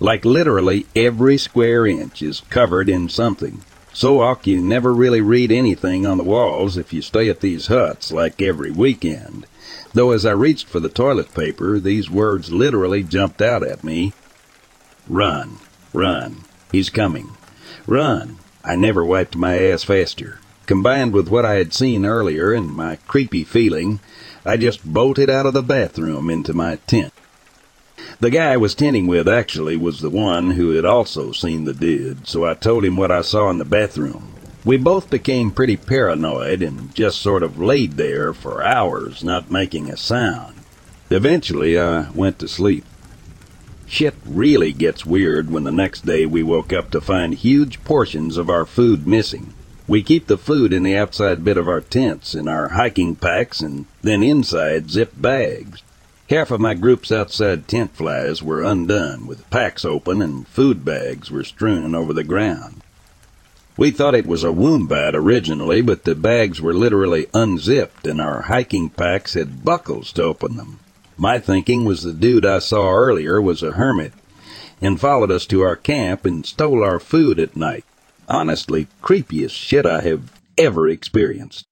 Like literally every square inch is covered in something. So off you never really read anything on the walls if you stay at these huts like every weekend. Though as I reached for the toilet paper, these words literally jumped out at me. Run, run, he's coming. Run. I never wiped my ass faster. Combined with what I had seen earlier and my creepy feeling, I just bolted out of the bathroom into my tent. The guy I was tenting with actually was the one who had also seen the dude, so I told him what I saw in the bathroom. We both became pretty paranoid and just sort of laid there for hours, not making a sound. Eventually, I went to sleep. Shit really gets weird when the next day we woke up to find huge portions of our food missing. We keep the food in the outside bit of our tents, in our hiking packs, and then inside zip bags. Half of my group's outside tent flies were undone, with packs open and food bags were strewn over the ground. We thought it was a wombat originally, but the bags were literally unzipped and our hiking packs had buckles to open them. My thinking was the dude I saw earlier was a hermit and followed us to our camp and stole our food at night. Honestly, creepiest shit I have ever experienced.